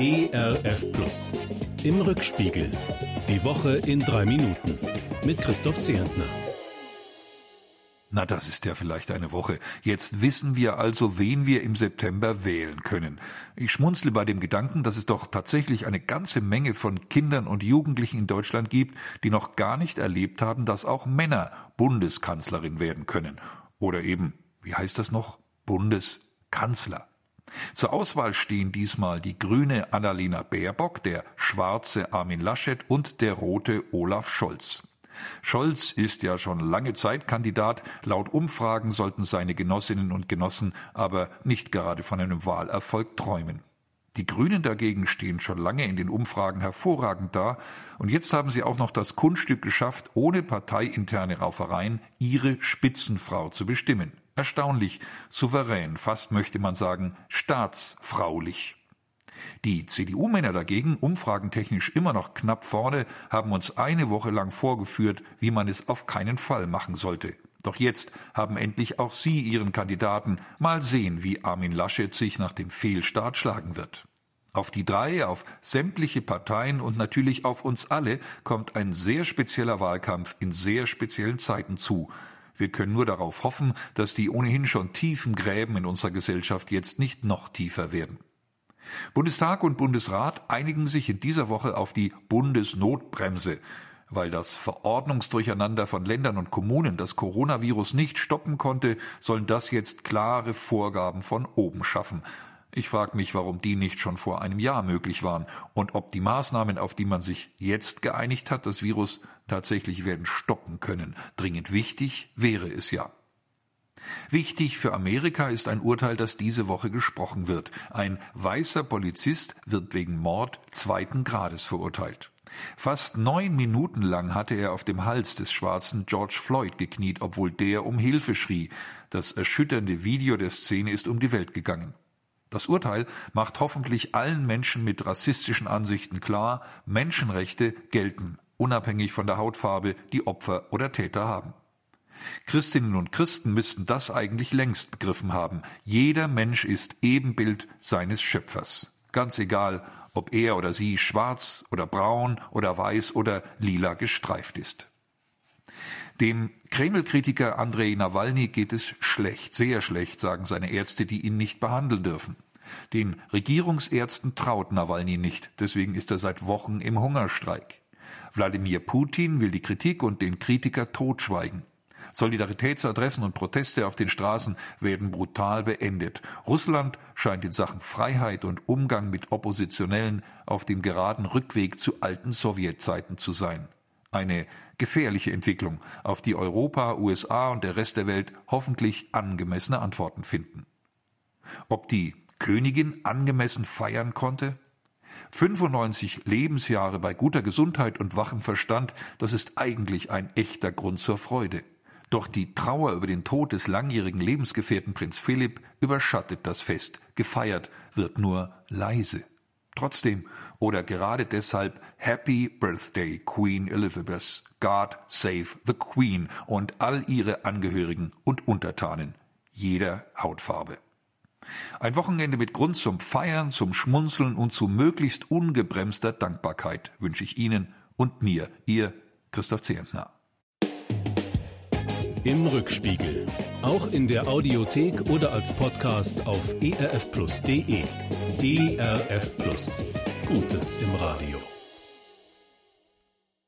ERF Plus. Im Rückspiegel. Die Woche in drei Minuten. Mit Christoph Zehentner. Na, das ist ja vielleicht eine Woche. Jetzt wissen wir also, wen wir im September wählen können. Ich schmunzle bei dem Gedanken, dass es doch tatsächlich eine ganze Menge von Kindern und Jugendlichen in Deutschland gibt, die noch gar nicht erlebt haben, dass auch Männer Bundeskanzlerin werden können. Oder eben, wie heißt das noch? Bundeskanzler. Zur Auswahl stehen diesmal die grüne Annalena Baerbock, der schwarze Armin Laschet und der rote Olaf Scholz. Scholz ist ja schon lange Zeit Kandidat. Laut Umfragen sollten seine Genossinnen und Genossen aber nicht gerade von einem Wahlerfolg träumen. Die Grünen dagegen stehen schon lange in den Umfragen hervorragend da, und jetzt haben sie auch noch das Kunststück geschafft, ohne parteiinterne Raufereien ihre Spitzenfrau zu bestimmen. Erstaunlich, souverän, fast möchte man sagen, staatsfraulich. Die CDU-Männer dagegen, umfragentechnisch immer noch knapp vorne, haben uns eine Woche lang vorgeführt, wie man es auf keinen Fall machen sollte. Doch jetzt haben endlich auch sie ihren Kandidaten. Mal sehen, wie Armin Laschet sich nach dem Fehlstart schlagen wird. Auf die drei, auf sämtliche Parteien und natürlich auf uns alle kommt ein sehr spezieller Wahlkampf in sehr speziellen Zeiten zu. Wir können nur darauf hoffen, dass die ohnehin schon tiefen Gräben in unserer Gesellschaft jetzt nicht noch tiefer werden. Bundestag und Bundesrat einigen sich in dieser Woche auf die Bundesnotbremse. Weil das Verordnungsdurcheinander von Ländern und Kommunen das Coronavirus nicht stoppen konnte, sollen das jetzt klare Vorgaben von oben schaffen. Ich frage mich, warum die nicht schon vor einem Jahr möglich waren und ob die Maßnahmen, auf die man sich jetzt geeinigt hat, das Virus tatsächlich werden stoppen können. Dringend wichtig wäre es ja. Wichtig für Amerika ist ein Urteil, das diese Woche gesprochen wird. Ein weißer Polizist wird wegen Mord zweiten Grades verurteilt. Fast neun Minuten lang hatte er auf dem Hals des schwarzen George Floyd gekniet, obwohl der um Hilfe schrie. Das erschütternde Video der Szene ist um die Welt gegangen. Das Urteil macht hoffentlich allen Menschen mit rassistischen Ansichten klar, Menschenrechte gelten, unabhängig von der Hautfarbe, die Opfer oder Täter haben. Christinnen und Christen müssten das eigentlich längst begriffen haben. Jeder Mensch ist Ebenbild seines Schöpfers. Ganz egal, ob er oder sie schwarz oder braun oder weiß oder lila gestreift ist. Dem Kreml-Kritiker Andrei Nawalny geht es schlecht, sehr schlecht, sagen seine Ärzte, die ihn nicht behandeln dürfen. Den Regierungsärzten traut Nawalny nicht, deswegen ist er seit Wochen im Hungerstreik. Wladimir Putin will die Kritik und den Kritiker totschweigen. Solidaritätsadressen und Proteste auf den Straßen werden brutal beendet. Russland scheint in Sachen Freiheit und Umgang mit Oppositionellen auf dem geraden Rückweg zu alten Sowjetzeiten zu sein. Eine gefährliche Entwicklung, auf die Europa, USA und der Rest der Welt hoffentlich angemessene Antworten finden. Ob die Königin angemessen feiern konnte? 95 Lebensjahre bei guter Gesundheit und wachem Verstand, das ist eigentlich ein echter Grund zur Freude. Doch die Trauer über den Tod des langjährigen Lebensgefährten Prinz Philipp überschattet das Fest. Gefeiert wird nur leise. Trotzdem oder gerade deshalb Happy Birthday Queen Elizabeth. God save the Queen und all ihre Angehörigen und Untertanen jeder Hautfarbe. Ein Wochenende mit Grund zum Feiern, zum Schmunzeln und zu möglichst ungebremster Dankbarkeit wünsche ich Ihnen und mir, Ihr Christoph Zehentner. Im Rückspiegel. Auch in der Audiothek oder als Podcast auf erfplus.de. ERF Plus. Gutes im Radio.